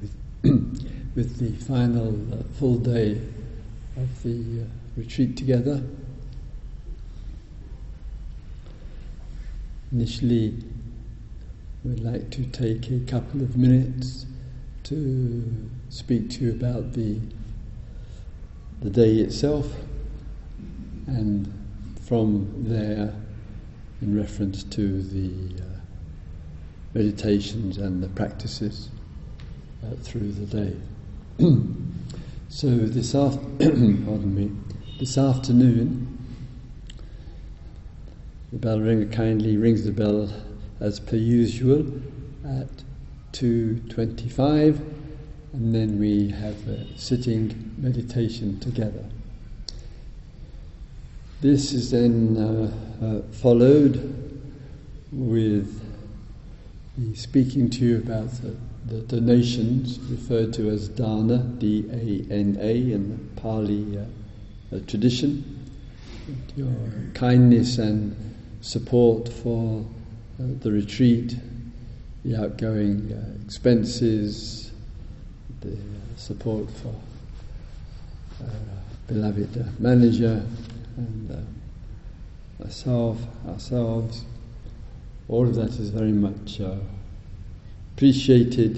with, with the final uh, full day of the uh, retreat together. Initially, we'd like to take a couple of minutes to speak to you about the the day itself, and from there, in reference to the uh, meditations and the practices uh, through the day. so this af- pardon me, this afternoon, the bell ringer kindly rings the bell as per usual at 2.25 and then we have a sitting meditation together. This is then uh, uh, followed with the speaking to you about the, the, donations referred to as dana, D-A-N-A in the Pali uh, tradition. Your kindness and support for uh, the retreat, the outgoing uh, expenses, the support for uh, beloved manager and myself, ourselves. All of that is very much uh, appreciated,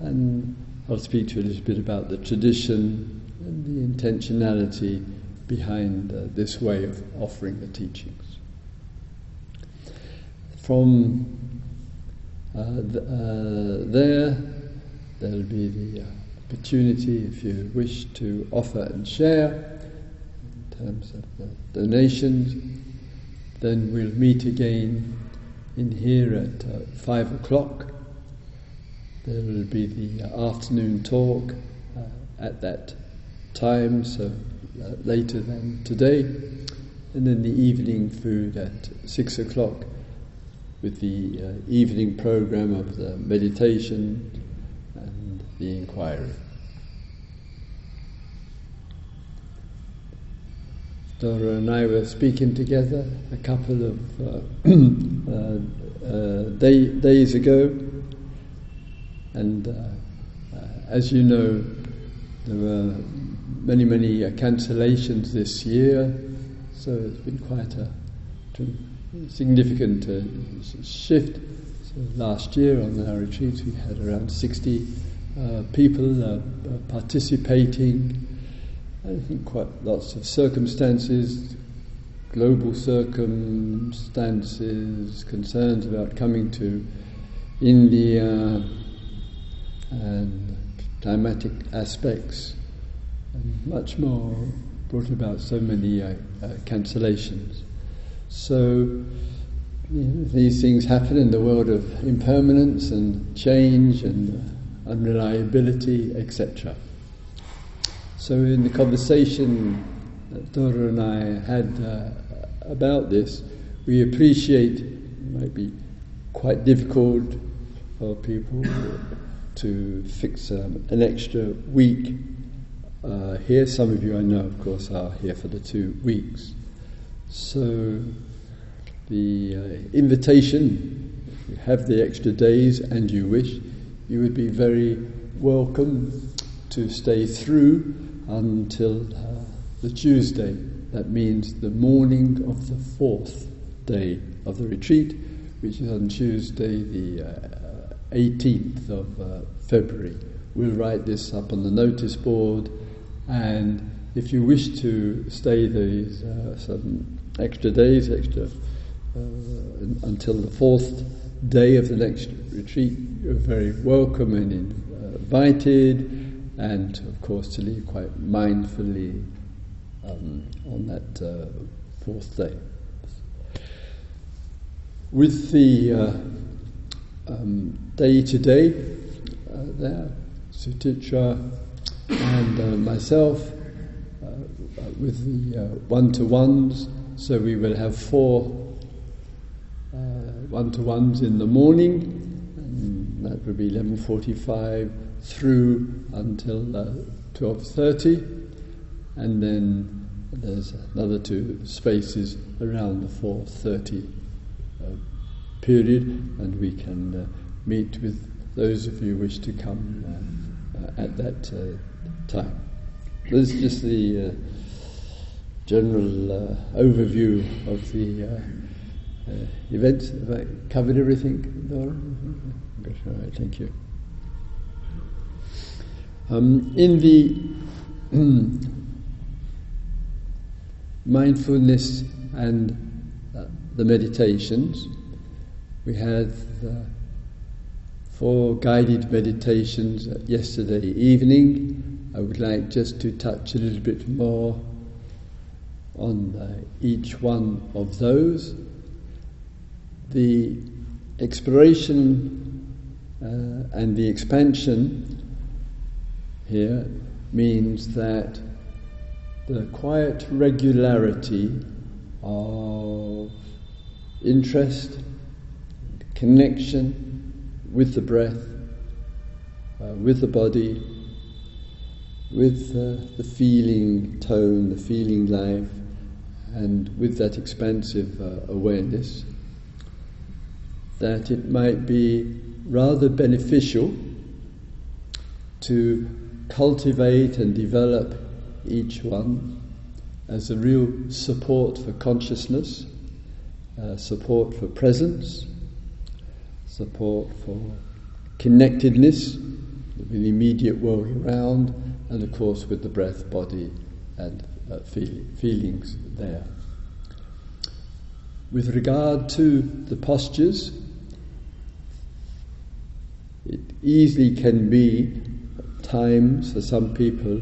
and I'll speak to you a little bit about the tradition and the intentionality behind uh, this way of offering the teachings. From uh, uh, there, there'll be the uh, opportunity, if you wish, to offer and share in terms of the donations. Then we'll meet again in here at uh, five o'clock. There will be the afternoon talk uh, at that time, so uh, later than today, and then the evening food at six o'clock with the uh, evening program of the meditation and the inquiry. Dora and I were speaking together a couple of uh, uh, uh, day, days ago, and uh, uh, as you know, there were many, many cancellations this year, so it's been quite a significant shift. So last year on our retreats, we had around 60 people participating I think quite lots of circumstances, global circumstances, concerns about coming to India, and climatic aspects, and much more brought about so many uh, uh, cancellations. So you know, these things happen in the world of impermanence and change and unreliability, etc. So, in the conversation that Dora and I had uh, about this, we appreciate it might be quite difficult for people to fix um, an extra week uh, here. Some of you I know, of course, are here for the two weeks. So, the uh, invitation, if you have the extra days and you wish, you would be very welcome to stay through until uh, the Tuesday. That means the morning of the fourth day of the retreat, which is on Tuesday, the uh, 18th of uh, February. We'll write this up on the notice board, and if you wish to stay these uh, some extra days, extra uh, until the fourth day of the next retreat, you're very welcome and invited and of course to leave quite mindfully um, on that uh, fourth day. With the uh, um, day to day uh, there, Sutitra and uh, myself with the one to ones, so we will have four one to ones in the morning, and that will be 11:45 through until uh, 12.30 and then there's another two spaces around the 4.30 uh, period and we can uh, meet with those of you who wish to come uh, uh, at that uh, time. This is just the uh, general uh, overview of the uh, event. Have I covered everything, Nora? Good. All right, thank you. Um, in the mindfulness and uh, the meditations, we had uh, four guided meditations yesterday evening. I would like just to touch a little bit more on uh, each one of those. The exploration uh, and the expansion here means that the quiet regularity of interest, connection with the breath, uh, with the body, with uh, the feeling tone, the feeling life, and with that expansive uh, awareness, that it might be rather beneficial to cultivate and develop each one as a real support for consciousness, uh, support for presence, support for connectedness with the immediate world around, and of course with the breath, body, and uh, feel, feelings there. With regard to the postures, it easily can be times for some people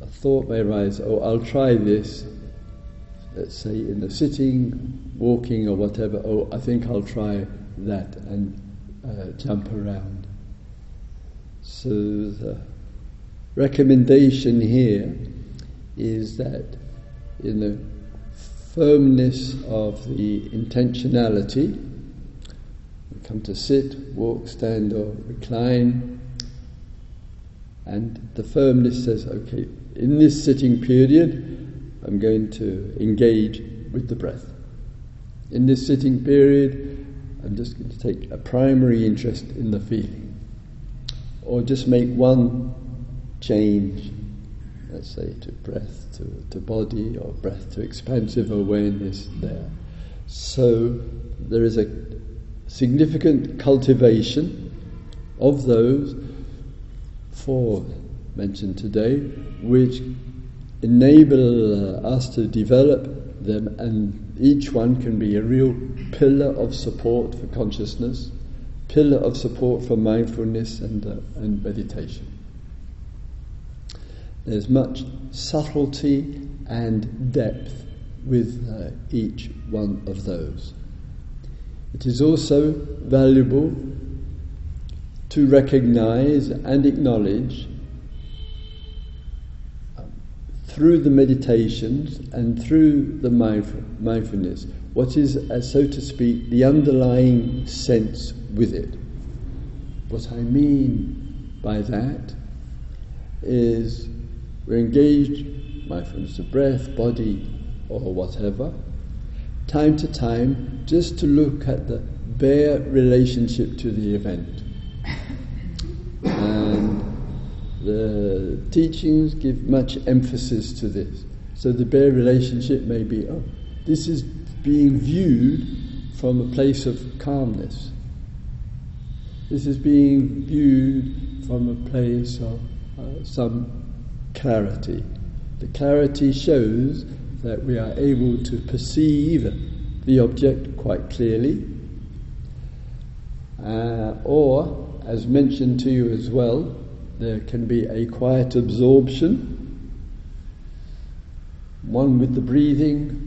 a thought may arise, oh, I'll try this, let's say in the sitting, walking, or whatever, oh, I think I'll try that and uh, jump around. So the recommendation here is that in the firmness of the intentionality, we come to sit, walk, stand, or recline, and the firmness says, okay, in this sitting period, I'm going to engage with the breath. In this sitting period, I'm just going to take a primary interest in the feeling. Or just make one change, let's say to breath, to, to body, or breath to expansive awareness there. So there is a significant cultivation of those four mentioned today, which enable uh, us to develop them, and each one can be a real pillar of support for consciousness, pillar of support for mindfulness and, uh, and meditation. There's much subtlety and depth with uh, each one of those. It is also valuable to recognize and acknowledge through the meditations and through the mindfulness what is, uh, so to speak, the underlying sense with it. What I mean by that is we're engaged, mindfulness of breath, body, or whatever, time to time, just to look at the bare relationship to the event. And the teachings give much emphasis to this. So the bare relationship may be, oh, this is being viewed from a place of calmness. This is being viewed from a place of uh, some clarity. The clarity shows that we are able to perceive the object quite clearly, uh, or, as mentioned to you as well, there can be a quiet absorption, one with the breathing,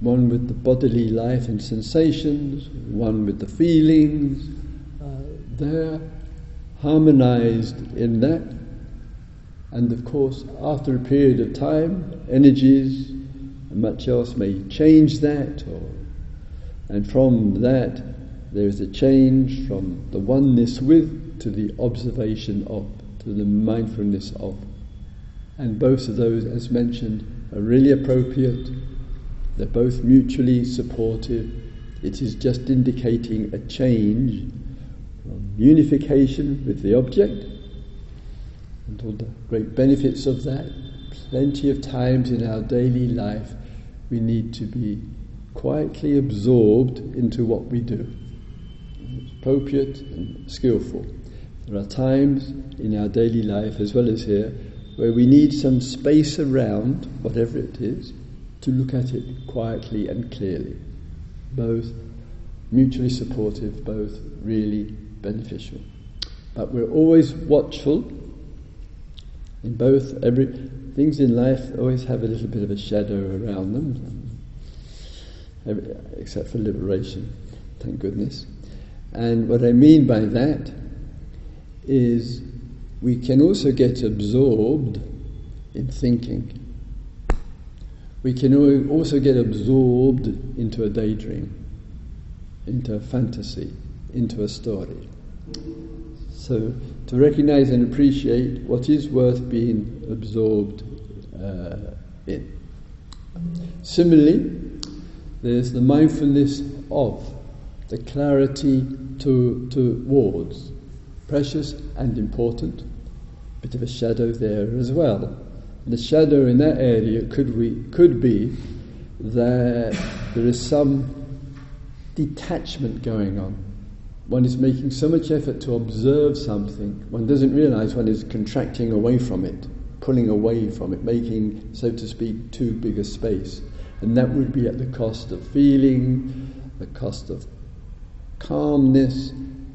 one with the bodily life and sensations, one with the feelings. Uh, they're harmonized in that. And of course, after a period of time, energies and much else may change that, or, and from that, there is a change from the oneness with to the observation of, to the mindfulness of. And both of those, as mentioned, are really appropriate. They're both mutually supportive. It is just indicating a change from unification with the object and all the great benefits of that. Plenty of times in our daily life we need to be quietly absorbed into what we do. It's appropriate and skillful. There are times in our daily life, as well as here, where we need some space around, whatever it is, to look at it quietly and clearly. Both mutually supportive, both really beneficial. But we're always watchful in both every things in life always have a little bit of a shadow around them, except for liberation, thank goodness. And what I mean by that is we can also get absorbed in thinking. We can also get absorbed into a daydream, into a fantasy, into a story. So, to recognize and appreciate what is worth being absorbed uh, in. Similarly, there's the mindfulness of, the clarity to, towards, precious and important, bit of a shadow there as well. The shadow in that area could, we, could be that there is some detachment going on. One is making so much effort to observe something, one doesn't realize one is contracting away from it, pulling away from it, making, so to speak, too big a space. And that would be at the cost of feeling, the cost of calmness,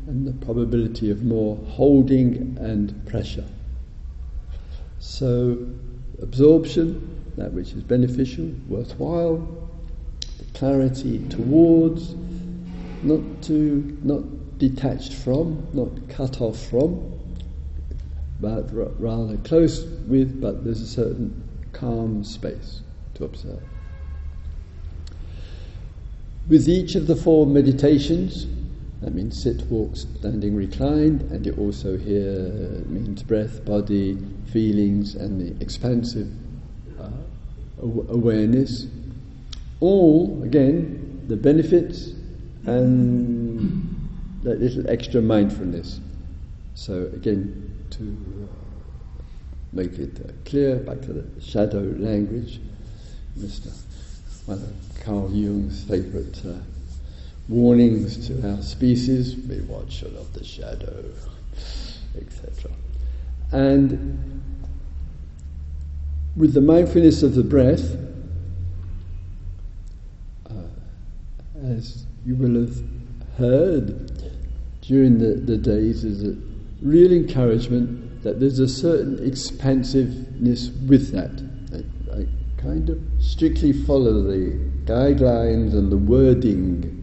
and the probability of more holding and pressure. So, absorption, that which is beneficial, worthwhile, clarity towards, not to, not detached from, not cut off from, but r- rather close with, but there's a certain calm space to observe. With each of the four meditations, that means sit, walk, standing, reclined, and it also here means breath, body, feelings, and the expansive uh, awareness. All, again, the benefits and that little extra mindfulness. So, again, to make it uh, clear, back to the shadow language, Mr. of Carl Jung's favourite. Uh, warnings to our species, be watchful of the shadow, etc. And with the mindfulness of the breath, uh, as you will have heard during the, the days, is a real encouragement that there's a certain expansiveness with that. I, I kind of strictly follow the guidelines and the wording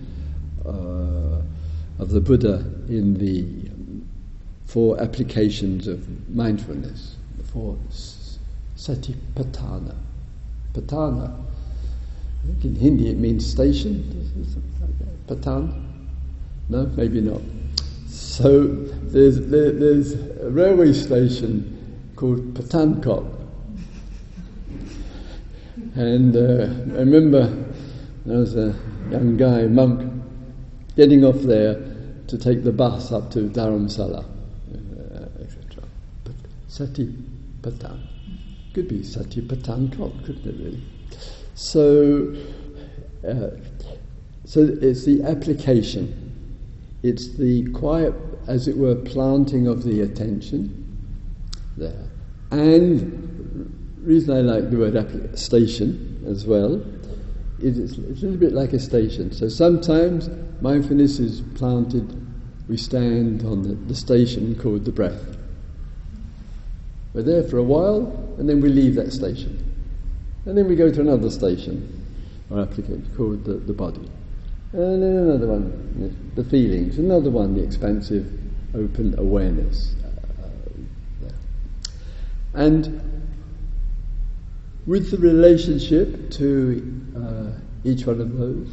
of the Buddha in the four applications of mindfulness, the four satipatthana. Patthana. I think in Hindi it means station. Patan? No, maybe not. So there's, there, there's a railway station called Pathankot. And uh, I remember there was a young guy, monk, getting off there to take the bus up to Dharamsala, uh, etc. But Sati. Could be Sati couldn't it really? So, uh, so it's the application. It's the quiet, as it were, planting of the attention there. And reason I like the word application as well it's a little bit like a station. So sometimes mindfulness is planted, we stand on the, the station called the breath. We're there for a while, and then we leave that station. And then we go to another station or application called the, the body. And then another one, the feelings. Another one, the expansive, open awareness. Uh, and with the relationship to uh, each one of those,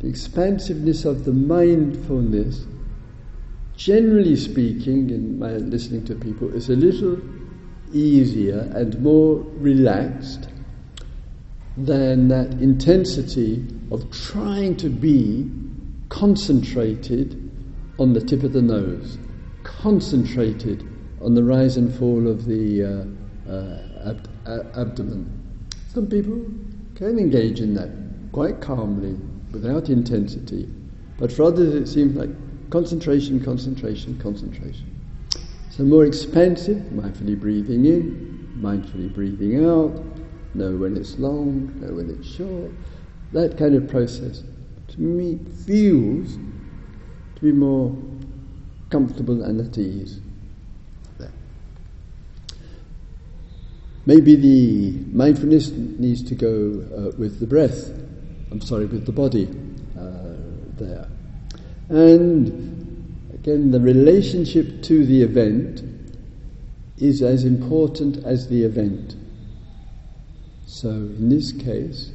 the expansiveness of the mindfulness, generally speaking, in my listening to people, is a little easier and more relaxed than that intensity of trying to be concentrated on the tip of the nose, concentrated on the rise and fall of the uh, uh, ab- a- abdomen. Some people can engage in that quite calmly, without intensity, but for others it seems like concentration, concentration, concentration. So more expansive, mindfully breathing in, mindfully breathing out, know when it's long, know when it's short. That kind of process, to me, feels to be more comfortable and at ease. Maybe the mindfulness needs to go uh, with the breath. I'm sorry, with the body uh, there. And again, the relationship to the event is as important as the event. So, in this case,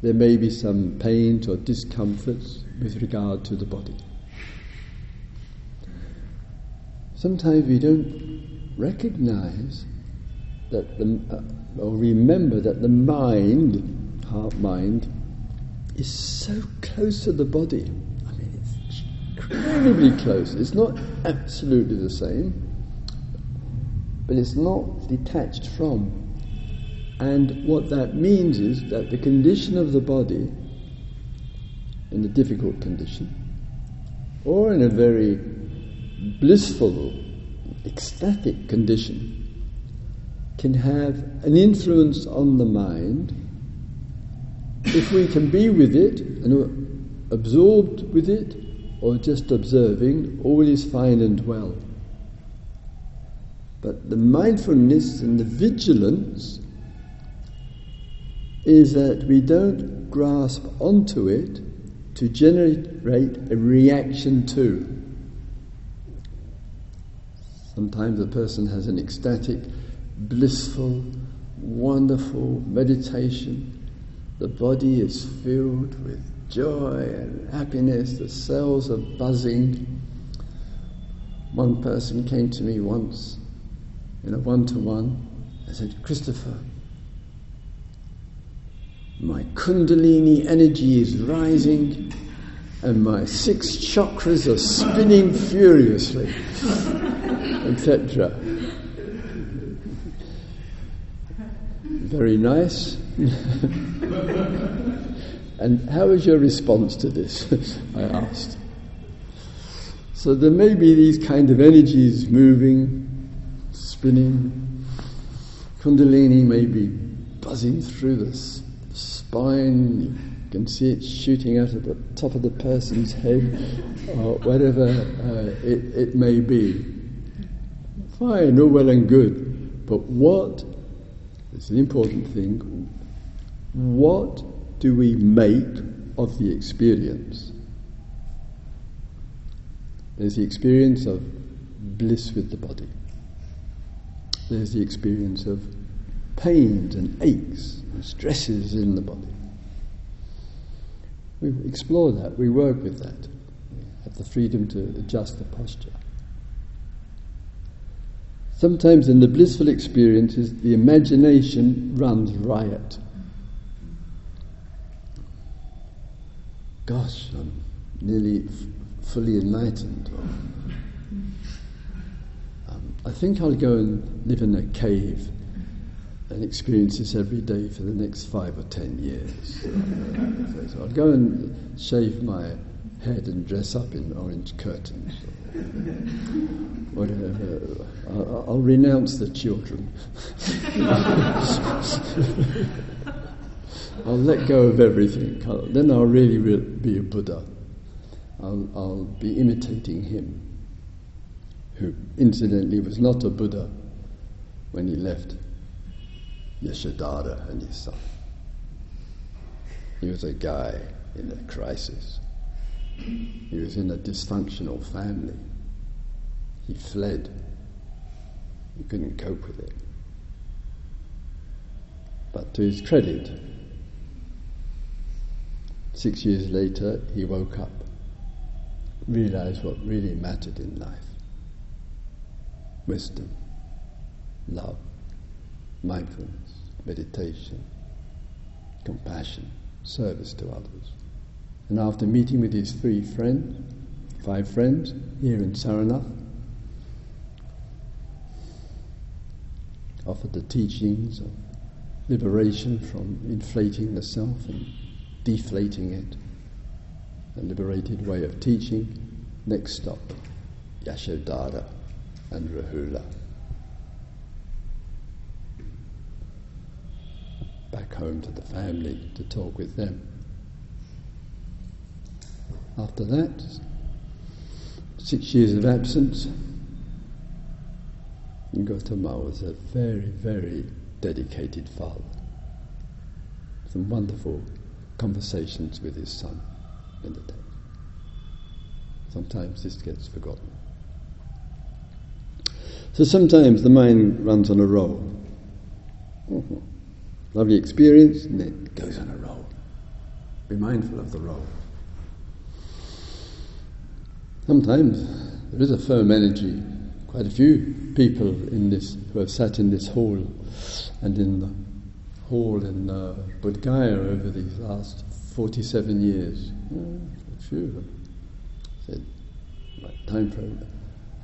there may be some pains or discomforts with regard to the body. Sometimes we don't recognize that the, uh, or remember that the mind, heart mind, is so close to the body. I mean, it's incredibly close. It's not absolutely the same, but it's not detached from. And what that means is that the condition of the body, in a difficult condition, or in a very blissful, ecstatic condition, can have an influence on the mind if we can be with it and absorbed with it or just observing, all is fine and well. But the mindfulness and the vigilance is that we don't grasp onto it to generate a reaction to. Sometimes a person has an ecstatic, blissful, wonderful meditation the body is filled with joy and happiness, the cells are buzzing. One person came to me once in a one to one and said, Christopher, my Kundalini energy is rising and my six chakras are spinning furiously, etc. Very nice. and how is your response to this? I asked. So there may be these kind of energies moving, spinning. Kundalini may be buzzing through the spine. You can see it shooting out of the top of the person's head, or whatever uh, it, it may be. Fine, all well and good. But what it's an important thing. What do we make of the experience? There's the experience of bliss with the body. There's the experience of pains and aches and stresses in the body. We explore that, we work with that, we have the freedom to adjust the posture. Sometimes in the blissful experiences, the imagination runs riot. Gosh, I'm nearly f- fully enlightened. Um, I think I'll go and live in a cave and experience this every day for the next five or ten years. so I'll go and shave my head and dress up in orange curtains. Whatever. I'll, uh, uh, I'll renounce the children. I'll let go of everything. I'll, then I'll really re- be a Buddha. I'll, I'll be imitating him, who incidentally was not a Buddha when he left Yashodhara and his son. He was a guy in a crisis. He was in a dysfunctional family. He fled. He couldn't cope with it. But to his credit, six years later, he woke up, realized what really mattered in life wisdom, love, mindfulness, meditation, compassion, service to others. And after meeting with his three friends, five friends here in Sarnath, offered the teachings of liberation from inflating the self and deflating it. A liberated way of teaching. Next stop, Yashodhara and Rahula. Back home to the family to talk with them. After that, six years of absence, Gautama was a very, very dedicated father. Some wonderful conversations with his son in the text. Sometimes this gets forgotten. So sometimes the mind runs on a roll. Lovely experience, and it goes on a roll. Be mindful of the roll. Sometimes there is a firm energy. Quite a few people in this who have sat in this hall and in the hall in uh, Bodh Gaya over these last 47 years. a few of them said, right, time for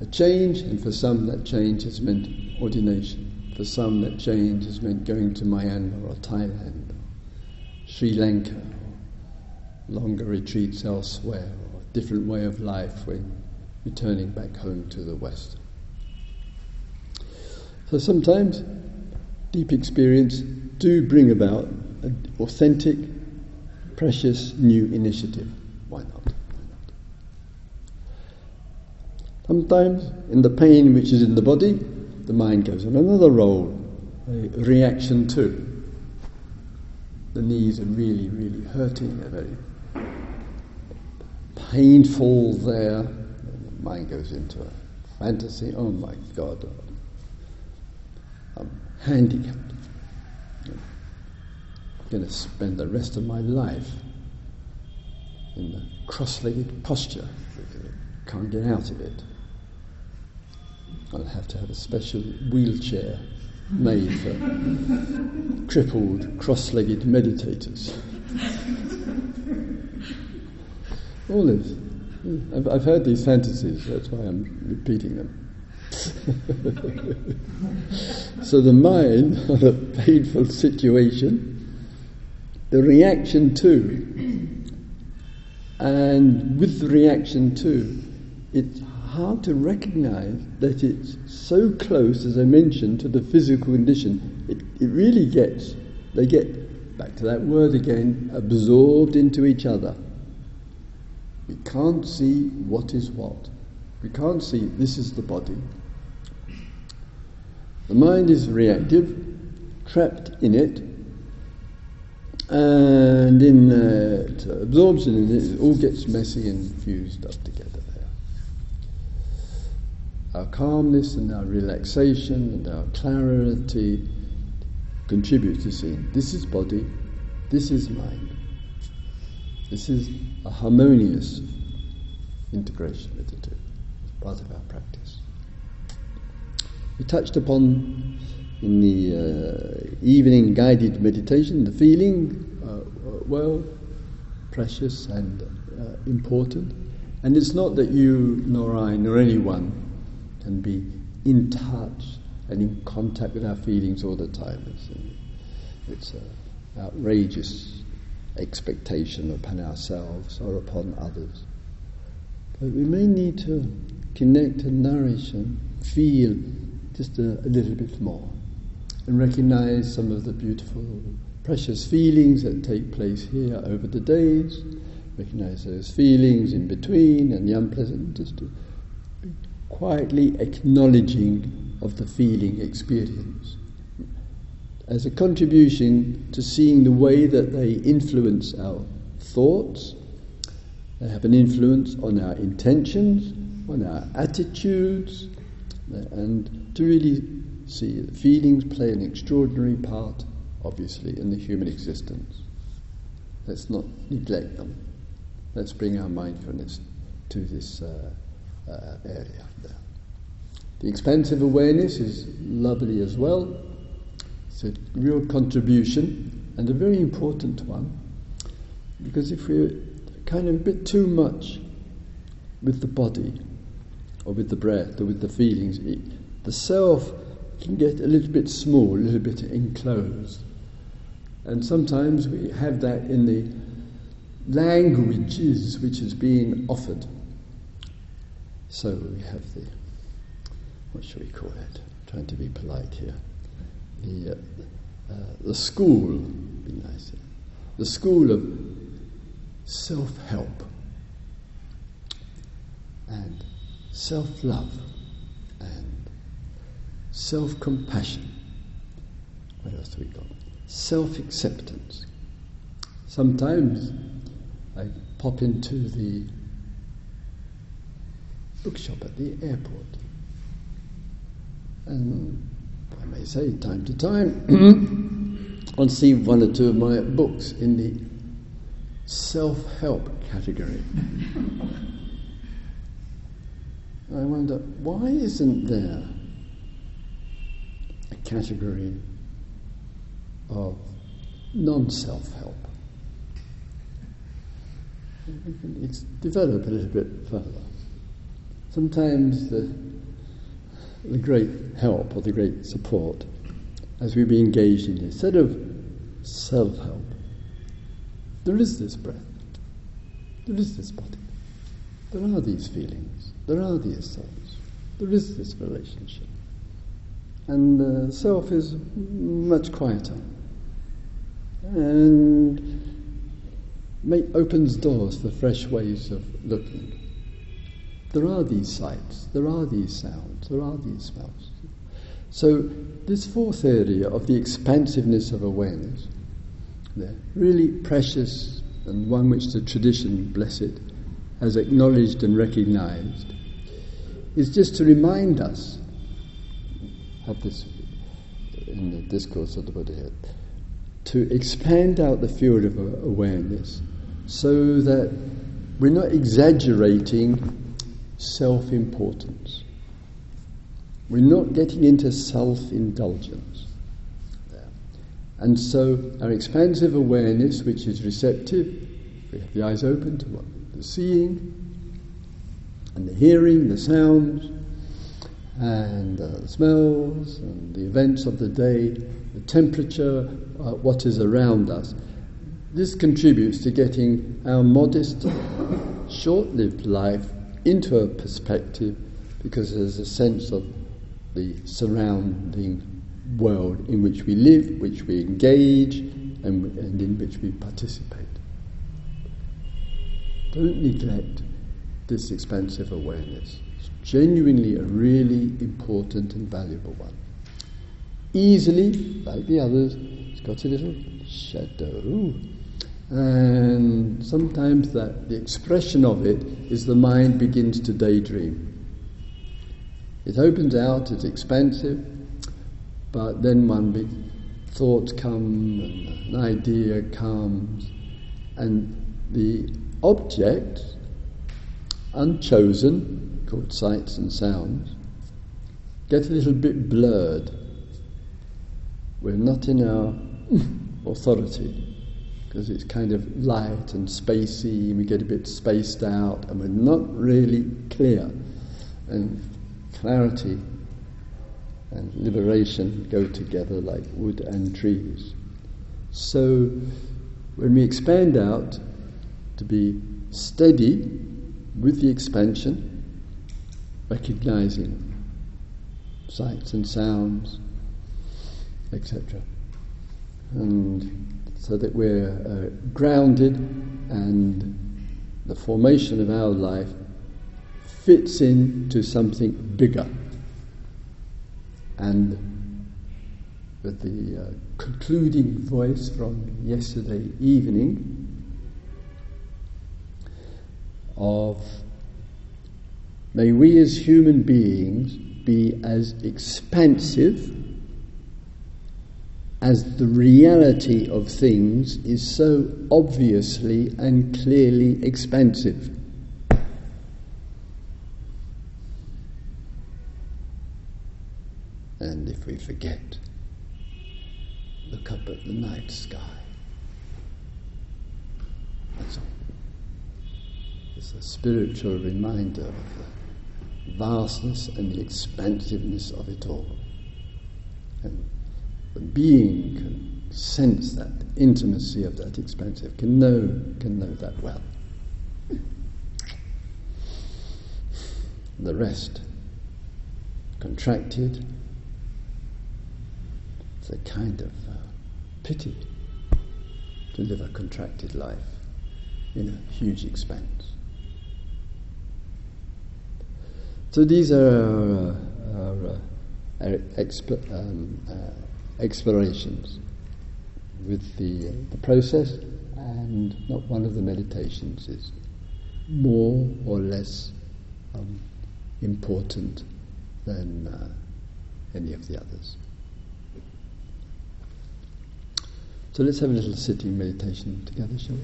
a change, and for some that change has meant ordination. For some that change has meant going to Myanmar or Thailand or Sri Lanka or longer retreats elsewhere different way of life when returning back home to the West. So sometimes deep experience do bring about an authentic, precious new initiative. Why not? Why not? Sometimes in the pain which is in the body, the mind goes on another roll, a reaction to. The knees are really, really hurting, they're very painful there. The mind goes into a fantasy. Oh my God, I'm handicapped. I'm going to spend the rest of my life in the cross-legged posture. Can't get out of it. I'll have to have a special wheelchair made for crippled, cross-legged meditators. All this. I've, I've heard these fantasies, that's why I'm repeating them. so the mind on a painful situation, the reaction to, and with the reaction to, it's hard to recognize that it's so close, as I mentioned, to the physical condition. It, it really gets, they get, back to that word again, absorbed into each other. We can't see what is what. We can't see this is the body. The mind is reactive, trapped in it, and in uh, it absorbs in it, it all gets messy and fused up together there. Our calmness and our relaxation and our clarity contribute to seeing this is body, this is mind. This is a harmonious integration of the two, part of our practice. We touched upon in the uh, evening guided meditation the feeling, uh, uh, well, precious and uh, important. And it's not that you nor I nor anyone can be in touch and in contact with our feelings all the time. It's, it's uh, outrageous expectation upon ourselves or upon others. But we may need to connect and nourish and feel just a, a little bit more and recognize some of the beautiful, precious feelings that take place here over the days, recognize those feelings in between and the unpleasant, just quietly acknowledging of the feeling experience as a contribution to seeing the way that they influence our thoughts, they have an influence on our intentions, on our attitudes, and to really see that feelings play an extraordinary part, obviously, in the human existence. Let's not neglect them. Let's bring our mindfulness to this uh, uh, area. There. The expansive awareness is lovely as well. It's a real contribution and a very important one because if we're kind of a bit too much with the body or with the breath or with the feelings. It, the self can get a little bit small, a little bit enclosed. And sometimes we have that in the languages which is being offered. So we have the, what shall we call it? I'm trying to be polite here. The, uh, the school, be nice. The school of self help and self love and self compassion. What else do we got? Self acceptance. Sometimes I pop into the bookshop at the airport and I may say time to time mm-hmm. I'll see one or two of my books in the self help category. I wonder why isn't there a category of non self help? It's develop a little bit further. Sometimes the, the great help or the great support as we be engaged in this, instead of self help, there is this breath, there is this body, there are these feelings, there are these thoughts, there is this relationship. And the self is much quieter. And make, opens doors for fresh ways of looking. There are these sights, there are these sounds, there are these smells. So, this fourth area of the expansiveness of awareness, there, really precious and one which the tradition, blessed, has acknowledged and recognized, is just to remind us, have this in the discourse of the Buddha, here, to expand out the field of awareness so that we're not exaggerating self importance. We're not getting into self indulgence. And so our expansive awareness, which is receptive, we have the eyes open to what the seeing and the hearing, the sounds, and uh, the smells, and the events of the day, the temperature, uh, what is around us. This contributes to getting our modest, short lived life into a perspective because there's a sense of the surrounding world in which we live, which we engage, and, and in which we participate. Don't neglect this expansive awareness. It's genuinely a really important and valuable one. Easily, like the others, it's got a little shadow and sometimes that the expression of it is the mind begins to daydream. It opens out, it's expansive, but then one big thought comes and an idea comes, and the object, unchosen, called sights and sounds, get a little bit blurred. We're not in our authority because it's kind of light and spacey, and we get a bit spaced out, and we're not really clear. And clarity and liberation go together like wood and trees. So, when we expand out to be steady with the expansion, recognizing sights and sounds, etc. And so that we're uh, grounded and the formation of our life fits into something bigger. And with the uh, concluding voice from yesterday evening of may we as human beings be as expansive as the reality of things is so obviously and clearly expansive. And if we forget, look up at the night sky. That's all. It's a spiritual reminder of the vastness and the expansiveness of it all. And being can sense that intimacy of that expansive, can know, can know that well. The rest, contracted, it's a kind of uh, pity to live a contracted life in a huge expanse. So these are our, our, uh, our um, uh, explorations with the, the process, and not one of the meditations is more or less um, important than uh, any of the others. So let's have a little sitting meditation together, shall we?